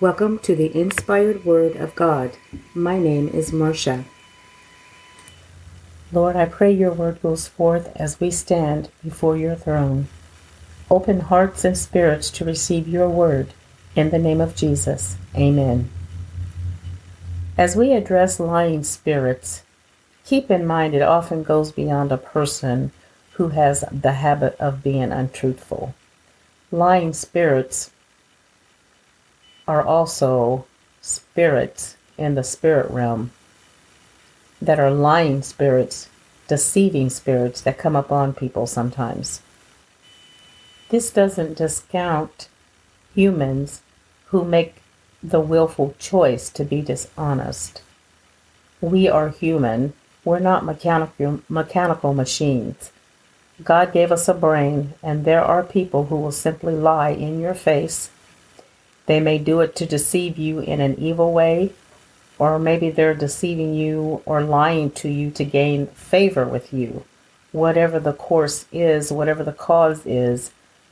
Welcome to the inspired word of God. My name is Marcia. Lord, I pray your word goes forth as we stand before your throne. Open hearts and spirits to receive your word. In the name of Jesus, amen. As we address lying spirits, keep in mind it often goes beyond a person who has the habit of being untruthful. Lying spirits are also spirits in the spirit realm that are lying spirits, deceiving spirits that come upon people sometimes. This doesn't discount humans who make the willful choice to be dishonest. We are human. We're not mechanical, mechanical machines. God gave us a brain, and there are people who will simply lie in your face. They may do it to deceive you in an evil way, or maybe they're deceiving you or lying to you to gain favor with you. Whatever the course is, whatever the cause is,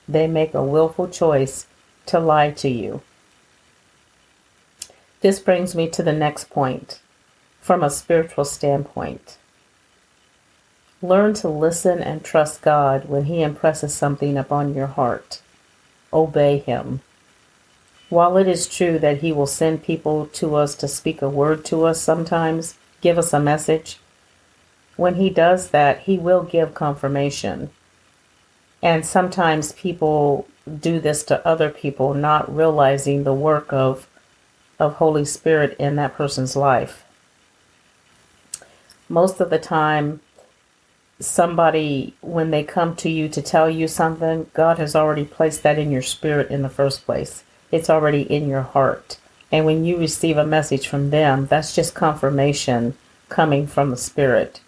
they make a willful choice to lie to you. This brings me to the next point from a spiritual standpoint. Learn to listen and trust God when He impresses something upon your heart. Obey Him. While it is true that He will send people to us to speak a word to us sometimes, give us a message, when He does that, He will give confirmation. And sometimes people do this to other people, not realizing the work of of Holy Spirit in that person's life. Most of the time, somebody, when they come to you to tell you something, God has already placed that in your spirit in the first place. It's already in your heart. And when you receive a message from them, that's just confirmation coming from the Spirit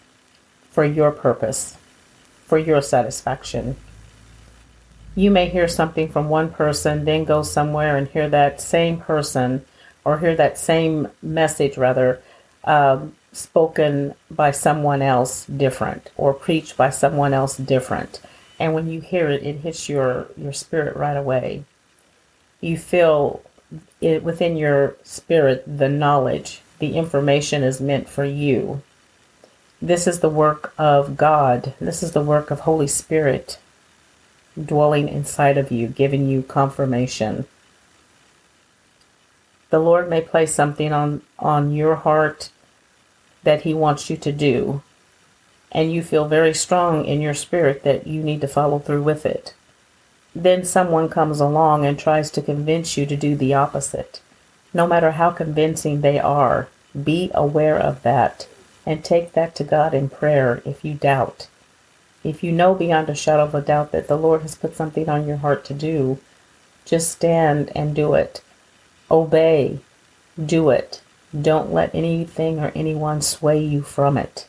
for your purpose, for your satisfaction. You may hear something from one person, then go somewhere and hear that same person or hear that same message rather um, spoken by someone else different or preached by someone else different. And when you hear it it hits your your spirit right away. You feel it within your spirit the knowledge the information is meant for you. This is the work of god. This is the work of holy spirit dwelling inside of you giving you confirmation the Lord may place something on, on your heart that He wants you to do, and you feel very strong in your spirit that you need to follow through with it. Then someone comes along and tries to convince you to do the opposite. No matter how convincing they are, be aware of that and take that to God in prayer if you doubt. If you know beyond a shadow of a doubt that the Lord has put something on your heart to do, just stand and do it. Obey. Do it. Don't let anything or anyone sway you from it.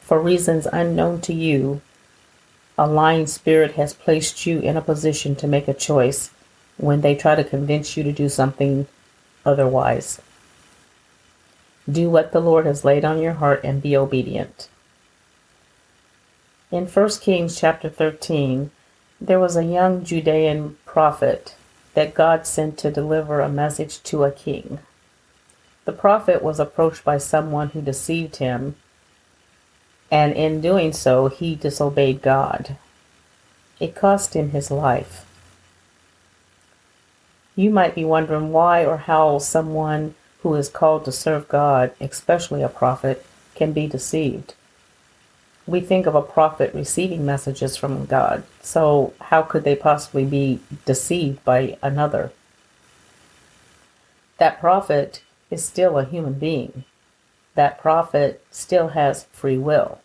For reasons unknown to you, a lying spirit has placed you in a position to make a choice when they try to convince you to do something otherwise. Do what the Lord has laid on your heart and be obedient. In 1 Kings chapter 13, there was a young Judean prophet that God sent to deliver a message to a king. The prophet was approached by someone who deceived him, and in doing so, he disobeyed God. It cost him his life. You might be wondering why or how someone who is called to serve God, especially a prophet, can be deceived we think of a prophet receiving messages from God. So, how could they possibly be deceived by another? That prophet is still a human being. That prophet still has free will.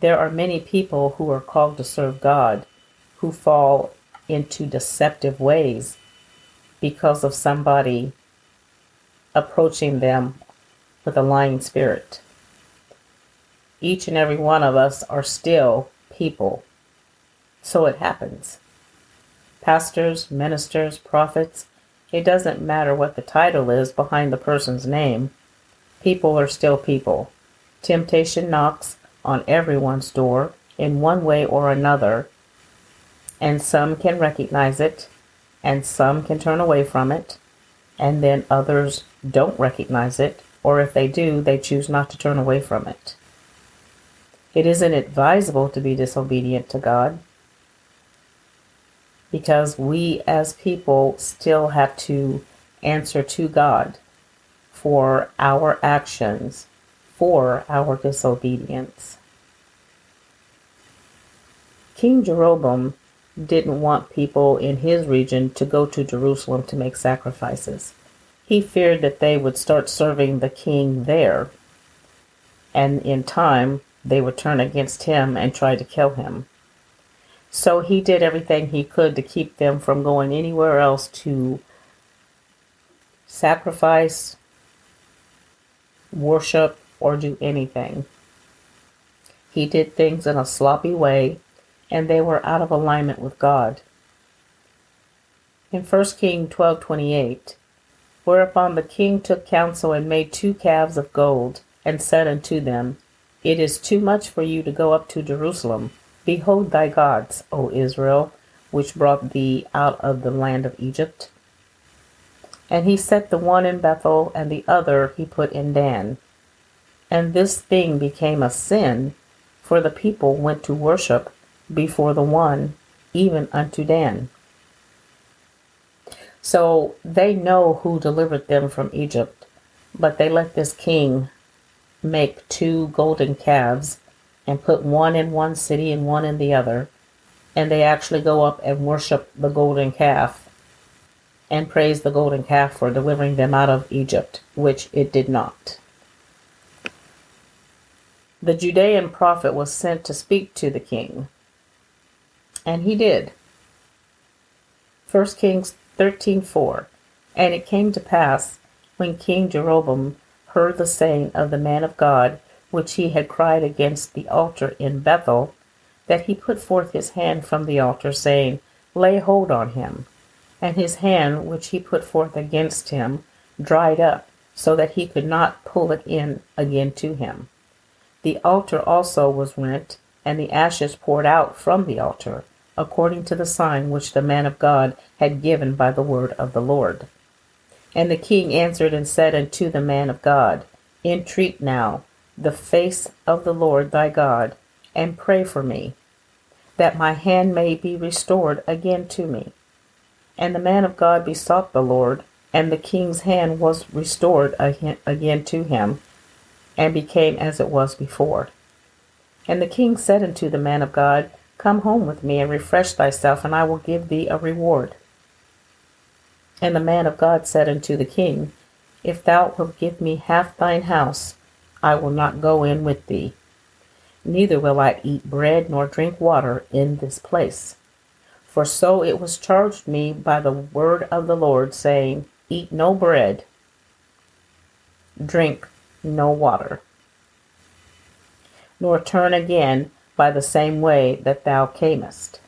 There are many people who are called to serve God who fall into deceptive ways because of somebody approaching them with a lying spirit each and every one of us are still people. So it happens. Pastors, ministers, prophets, it doesn't matter what the title is behind the person's name. People are still people. Temptation knocks on everyone's door in one way or another, and some can recognize it, and some can turn away from it, and then others don't recognize it, or if they do, they choose not to turn away from it. It isn't advisable to be disobedient to God because we as people still have to answer to God for our actions, for our disobedience. King Jeroboam didn't want people in his region to go to Jerusalem to make sacrifices. He feared that they would start serving the king there, and in time they would turn against him and try to kill him. So he did everything he could to keep them from going anywhere else to sacrifice, worship, or do anything. He did things in a sloppy way, and they were out of alignment with God. In 1 King 12:28, whereupon the king took counsel and made two calves of gold, and said unto them, It is too much for you to go up to Jerusalem. Behold thy gods, O Israel, which brought thee out of the land of Egypt. And he set the one in Bethel, and the other he put in Dan. And this thing became a sin, for the people went to worship before the one, even unto Dan. So they know who delivered them from Egypt, but they let this king make two golden calves and put one in one city and one in the other. And they actually go up and worship the golden calf and praise the golden calf for delivering them out of Egypt, which it did not. The Judean prophet was sent to speak to the king, and he did. 1 Kings 13:4 And it came to pass when King Jeroboam heard the saying of the man of God which he had cried against the altar in Bethel that he put forth his hand from the altar saying lay hold on him and his hand which he put forth against him dried up so that he could not pull it in again to him the altar also was rent and the ashes poured out from the altar according to the sign which the man of God had given by the word of the Lord. And the king answered and said unto the man of God, Entreat now the face of the Lord thy God, and pray for me, that my hand may be restored again to me. And the man of God besought the Lord, and the king's hand was restored again to him, and became as it was before. And the king said unto the man of God, Come home with me and refresh thyself, and I will give thee a reward. And the man of God said unto the king, If thou wilt give me half thine house, I will not go in with thee. Neither will I eat bread nor drink water in this place. For so it was charged me by the word of the Lord, saying, Eat no bread, drink no water, nor turn again by the same way that thou camest.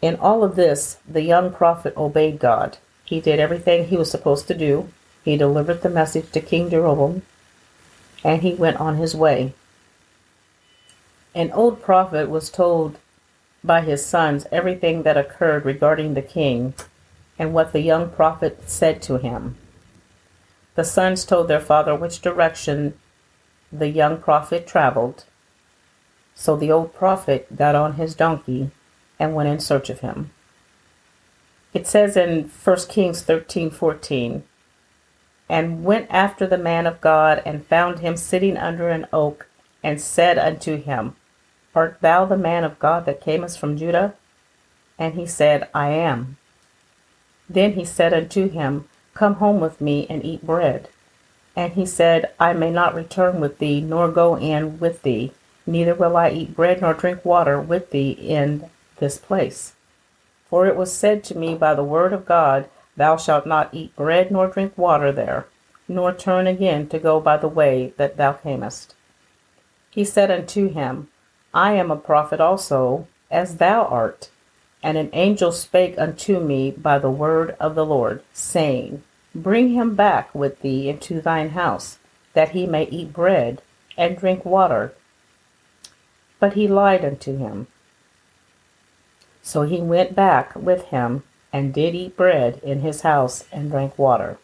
In all of this, the young prophet obeyed God. He did everything he was supposed to do. He delivered the message to King Jeroboam, and he went on his way. An old prophet was told by his sons everything that occurred regarding the king and what the young prophet said to him. The sons told their father which direction the young prophet traveled so the old prophet got on his donkey and went in search of him. It says in 1 Kings 13:14, and went after the man of God and found him sitting under an oak and said unto him, Art thou the man of God that camest from Judah? And he said, I am. Then he said unto him, Come home with me and eat bread. And he said, I may not return with thee, nor go in with thee, neither will I eat bread nor drink water with thee in this place. For it was said to me by the word of God, Thou shalt not eat bread nor drink water there, nor turn again to go by the way that thou camest. He said unto him, I am a prophet also, as thou art. And an angel spake unto me by the word of the Lord, saying, Bring him back with thee into thine house, that he may eat bread and drink water. But he lied unto him. So he went back with him and did eat bread in his house and drank water.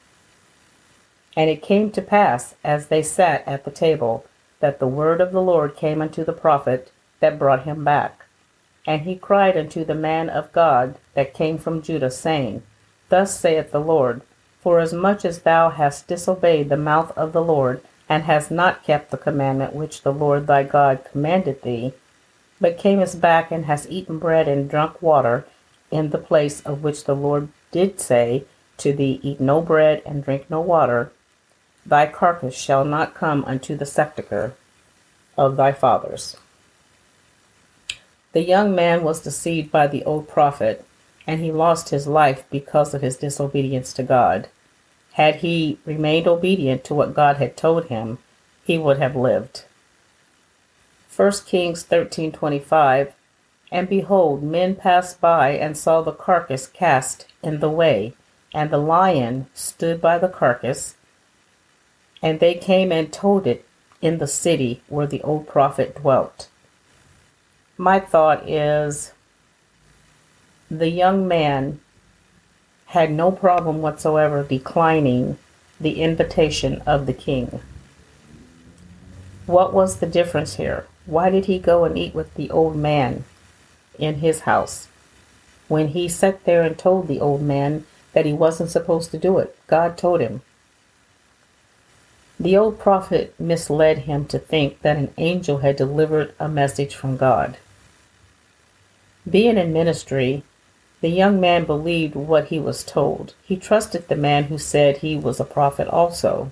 And it came to pass, as they sat at the table, that the word of the Lord came unto the prophet that brought him back. And he cried unto the man of God that came from Judah, saying, Thus saith the Lord, Forasmuch as thou hast disobeyed the mouth of the Lord, and hast not kept the commandment which the Lord thy God commanded thee, but came camest back and hast eaten bread and drunk water in the place of which the Lord did say to thee, Eat no bread and drink no water, thy carcass shall not come unto the sepulchre of thy fathers. The young man was deceived by the old prophet, and he lost his life because of his disobedience to God. Had he remained obedient to what God had told him, he would have lived. 1 Kings 13:25 And behold men passed by and saw the carcass cast in the way and the lion stood by the carcass and they came and told it in the city where the old prophet dwelt. My thought is the young man had no problem whatsoever declining the invitation of the king. What was the difference here? Why did he go and eat with the old man in his house when he sat there and told the old man that he wasn't supposed to do it? God told him. The old prophet misled him to think that an angel had delivered a message from God. Being in ministry, the young man believed what he was told. He trusted the man who said he was a prophet also.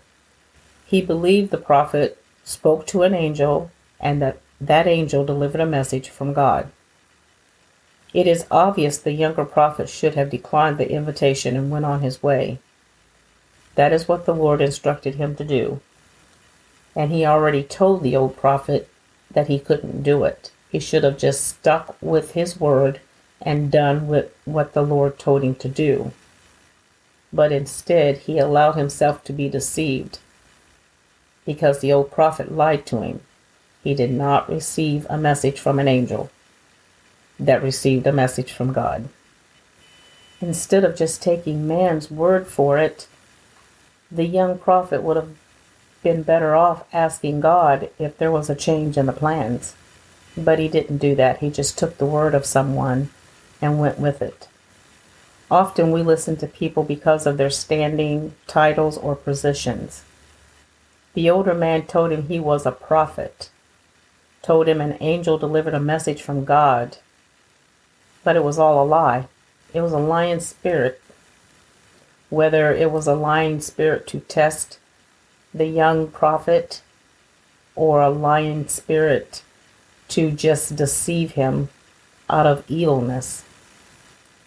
He believed the prophet spoke to an angel and that that angel delivered a message from God. It is obvious the younger prophet should have declined the invitation and went on his way. That is what the Lord instructed him to do. And he already told the old prophet that he couldn't do it. He should have just stuck with his word and done with what the Lord told him to do. But instead, he allowed himself to be deceived because the old prophet lied to him. He did not receive a message from an angel that received a message from God. Instead of just taking man's word for it, the young prophet would have been better off asking God if there was a change in the plans. But he didn't do that. He just took the word of someone and went with it. Often we listen to people because of their standing, titles, or positions. The older man told him he was a prophet, told him an angel delivered a message from God, but it was all a lie. It was a lying spirit. Whether it was a lying spirit to test the young prophet or a lying spirit to just deceive him out of evilness.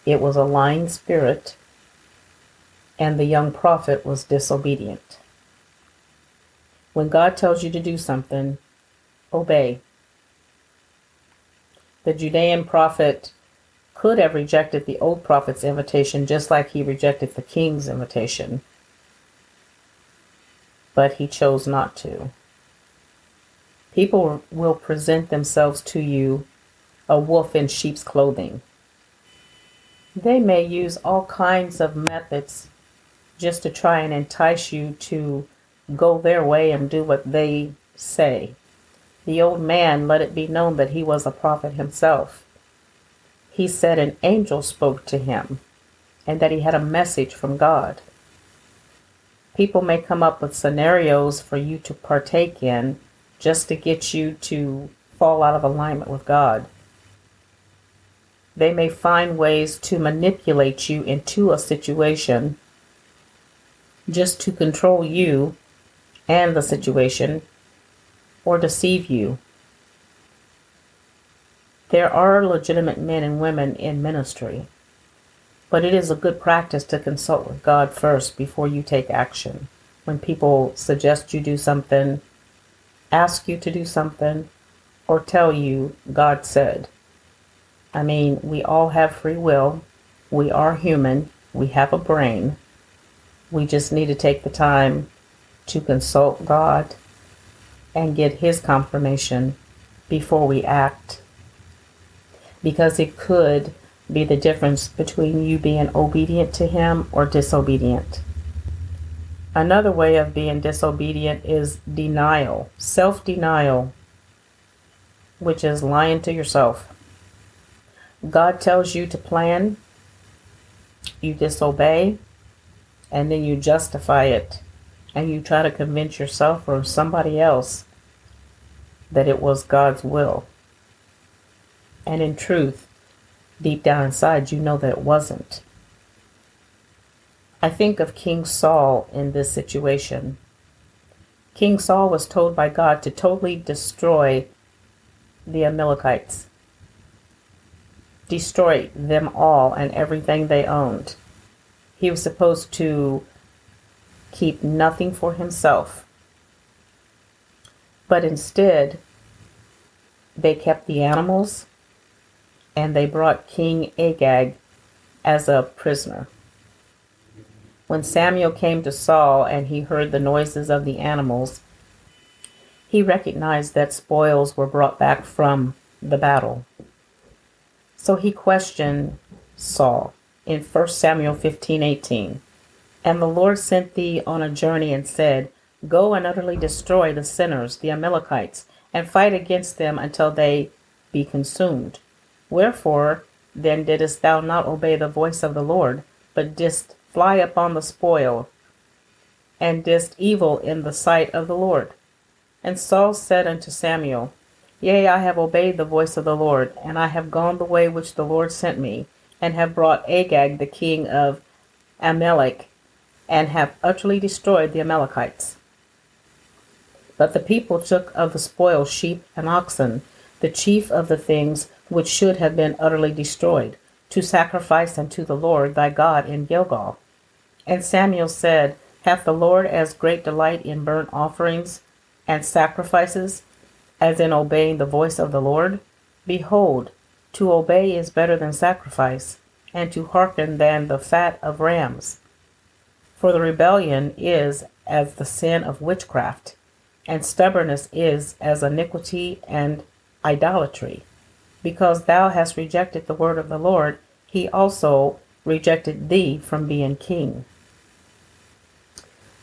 It was a lying spirit, and the young prophet was disobedient. When God tells you to do something, obey. The Judean prophet could have rejected the old prophet's invitation just like he rejected the king's invitation, but he chose not to. People will present themselves to you a wolf in sheep's clothing. They may use all kinds of methods just to try and entice you to go their way and do what they say. The old man let it be known that he was a prophet himself. He said an angel spoke to him and that he had a message from God. People may come up with scenarios for you to partake in just to get you to fall out of alignment with God. They may find ways to manipulate you into a situation just to control you and the situation or deceive you. There are legitimate men and women in ministry, but it is a good practice to consult with God first before you take action. When people suggest you do something, ask you to do something, or tell you God said. I mean, we all have free will. We are human. We have a brain. We just need to take the time to consult God and get His confirmation before we act. Because it could be the difference between you being obedient to Him or disobedient. Another way of being disobedient is denial, self denial, which is lying to yourself. God tells you to plan, you disobey, and then you justify it, and you try to convince yourself or somebody else that it was God's will. And in truth, deep down inside, you know that it wasn't. I think of King Saul in this situation. King Saul was told by God to totally destroy the Amalekites, destroy them all and everything they owned. He was supposed to keep nothing for himself. But instead, they kept the animals and they brought King Agag as a prisoner. When Samuel came to Saul and he heard the noises of the animals, he recognized that spoils were brought back from the battle. So he questioned Saul in 1 Samuel 15:18. And the Lord sent thee on a journey and said, Go and utterly destroy the sinners, the Amalekites, and fight against them until they be consumed. Wherefore then didst thou not obey the voice of the Lord, but didst fly upon the spoil, and didst evil in the sight of the Lord? And Saul said unto Samuel, Yea, I have obeyed the voice of the Lord, and I have gone the way which the Lord sent me, and have brought Agag the king of Amalek, and have utterly destroyed the Amalekites. But the people took of the spoil sheep and oxen, the chief of the things which should have been utterly destroyed, to sacrifice unto the Lord thy God in Gilgal. And Samuel said, Hath the Lord as great delight in burnt offerings and sacrifices as in obeying the voice of the Lord? Behold, to obey is better than sacrifice, and to hearken than the fat of rams. For the rebellion is as the sin of witchcraft, and stubbornness is as iniquity and idolatry. Because thou hast rejected the word of the Lord, he also rejected thee from being king.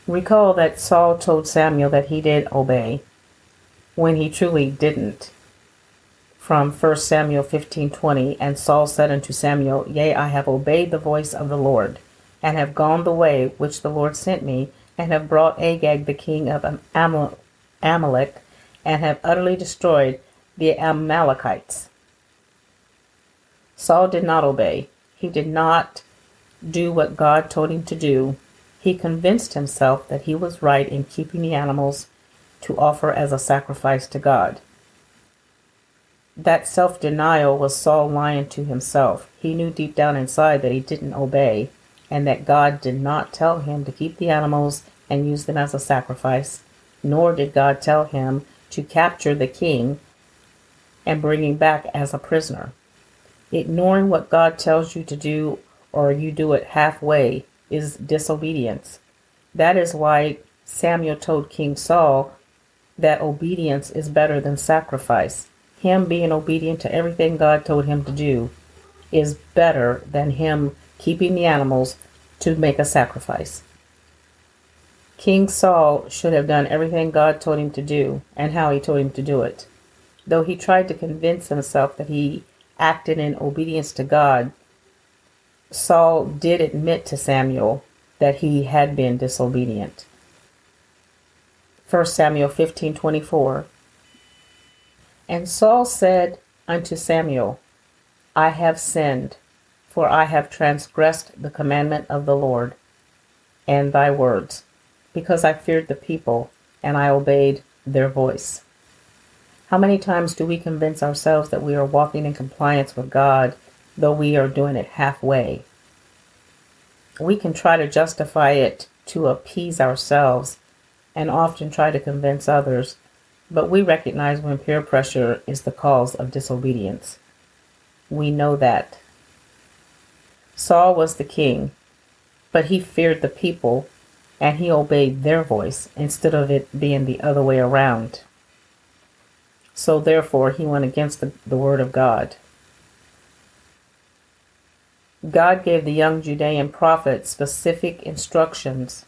Recall that Saul told Samuel that he did obey when he truly didn't. From 1 Samuel 15:20 And Saul said unto Samuel, Yea, I have obeyed the voice of the Lord, and have gone the way which the Lord sent me, and have brought Agag the king of Amalek, and have utterly destroyed the Amalekites. Saul did not obey. He did not do what God told him to do. He convinced himself that he was right in keeping the animals to offer as a sacrifice to God. That self denial was Saul lying to himself. He knew deep down inside that he didn't obey and that God did not tell him to keep the animals and use them as a sacrifice, nor did God tell him to capture the king and bring him back as a prisoner. Ignoring what God tells you to do or you do it halfway is disobedience. That is why Samuel told King Saul that obedience is better than sacrifice. Him being obedient to everything God told him to do is better than him keeping the animals to make a sacrifice. King Saul should have done everything God told him to do and how he told him to do it. Though he tried to convince himself that he acted in obedience to God, Saul did admit to Samuel that he had been disobedient. 1 Samuel 15:24 And Saul said unto Samuel, I have sinned, for I have transgressed the commandment of the Lord and thy words, because I feared the people and I obeyed their voice. How many times do we convince ourselves that we are walking in compliance with God, though we are doing it halfway? We can try to justify it to appease ourselves and often try to convince others, but we recognize when peer pressure is the cause of disobedience. We know that. Saul was the king, but he feared the people and he obeyed their voice instead of it being the other way around. So therefore, he went against the, the word of God. God gave the young Judean prophet specific instructions.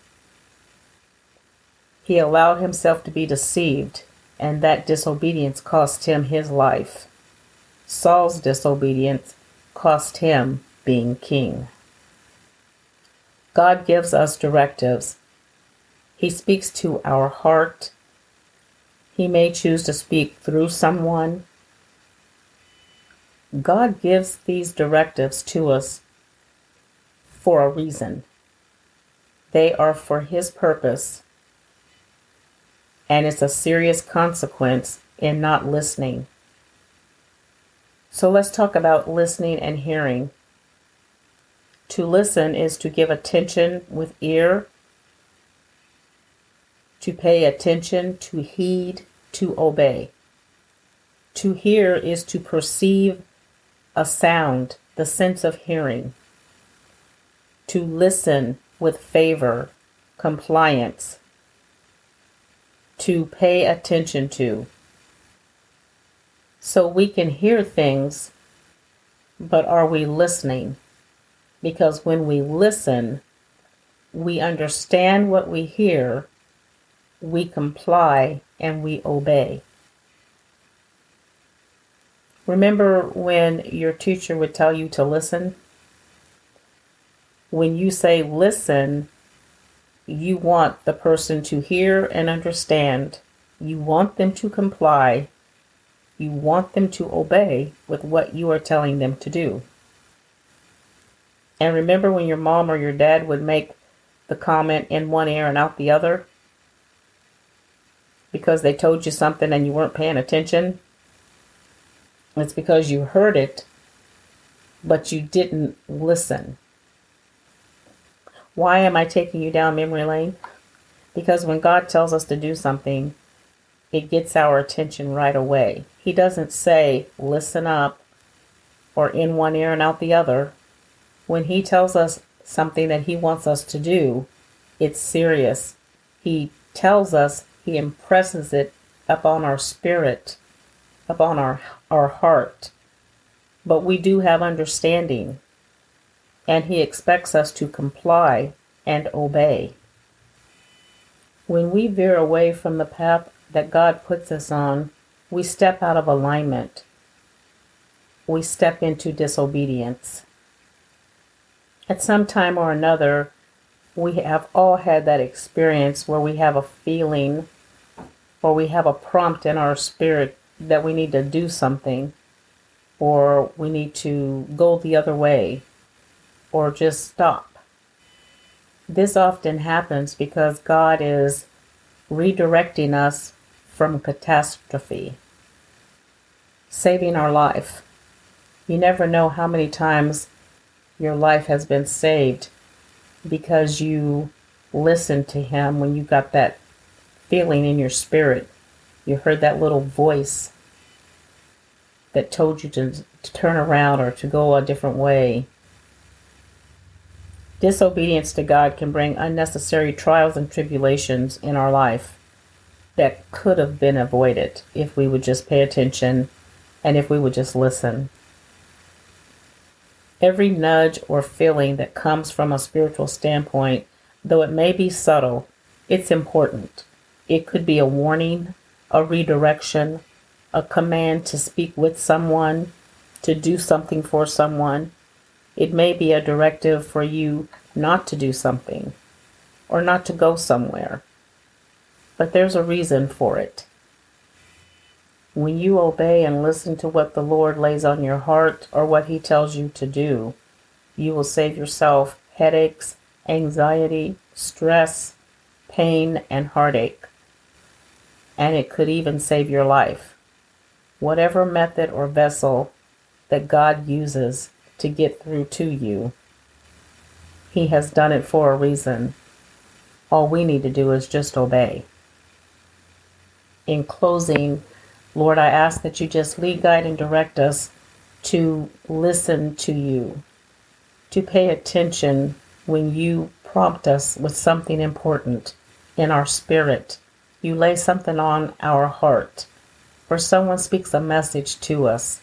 He allowed himself to be deceived, and that disobedience cost him his life. Saul's disobedience cost him being king. God gives us directives. He speaks to our heart. He may choose to speak through someone. God gives these directives to us for a reason. They are for His purpose, and it's a serious consequence in not listening. So let's talk about listening and hearing. To listen is to give attention with ear, to pay attention, to heed, to obey. To hear is to perceive a sound, the sense of hearing to listen with favor, compliance, to pay attention to. So we can hear things, but are we listening? Because when we listen, we understand what we hear, we comply, and we obey. Remember when your teacher would tell you to listen? when you say listen, you want the person to hear and understand. You want them to comply. You want them to obey with what you are telling them to do. And remember when your mom or your dad would make the comment in one ear and out the other? Because they told you something and you weren't paying attention? It's because you heard it, but you didn't listen. Why am I taking you down memory lane? Because when God tells us to do something, it gets our attention right away. He doesn't say, listen up, or in one ear and out the other. When He tells us something that He wants us to do, it's serious. He tells us, He impresses it upon our spirit, upon our, our heart. But we do have understanding and He expects us to comply and obey. When we veer away from the path that God puts us on, we step out of alignment. We step into disobedience. At some time or another, we have all had that experience where we have a feeling or we have a prompt in our spirit that we need to do something or we need to go the other way or just stop. This often happens because God is redirecting us from catastrophe, saving our life. You never know how many times your life has been saved because you listened to Him when you got that feeling in your spirit. You heard that little voice that told you to, to turn around or to go a different way. Disobedience to God can bring unnecessary trials and tribulations in our life that could have been avoided if we would just pay attention and if we would just listen. Every nudge or feeling that comes from a spiritual standpoint, though it may be subtle, it's important. It could be a warning, a redirection, a command to speak with someone, to do something for someone, it may be a directive for you not to do something or not to go somewhere, but there's a reason for it. When you obey and listen to what the Lord lays on your heart or what He tells you to do, you will save yourself headaches, anxiety, stress, pain, and heartache. And it could even save your life. Whatever method or vessel that God uses to get through to you. He has done it for a reason. All we need to do is just obey. In closing, Lord, I ask that you just lead, guide, and direct us to listen to you, to pay attention when you prompt us with something important in our spirit, you lay something on our heart, or someone speaks a message to us,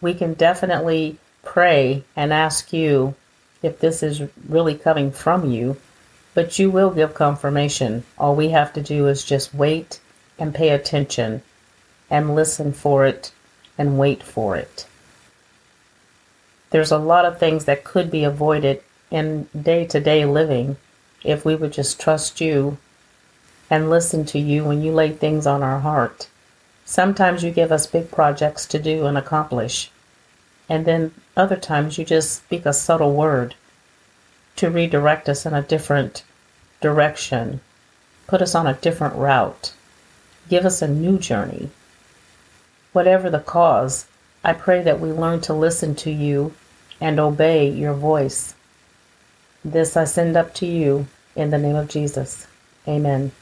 we can definitely pray and ask you if this is really coming from you, but you will give confirmation. All we have to do is just wait and pay attention and listen for it and wait for it. There's a lot of things that could be avoided in day to day living if we would just trust you and listen to you when you lay things on our heart. Sometimes you give us big projects to do and accomplish, and then other times you just speak a subtle word to redirect us in a different direction, put us on a different route, give us a new journey. Whatever the cause, I pray that we learn to listen to you and obey your voice. This I send up to you in the name of Jesus. Amen.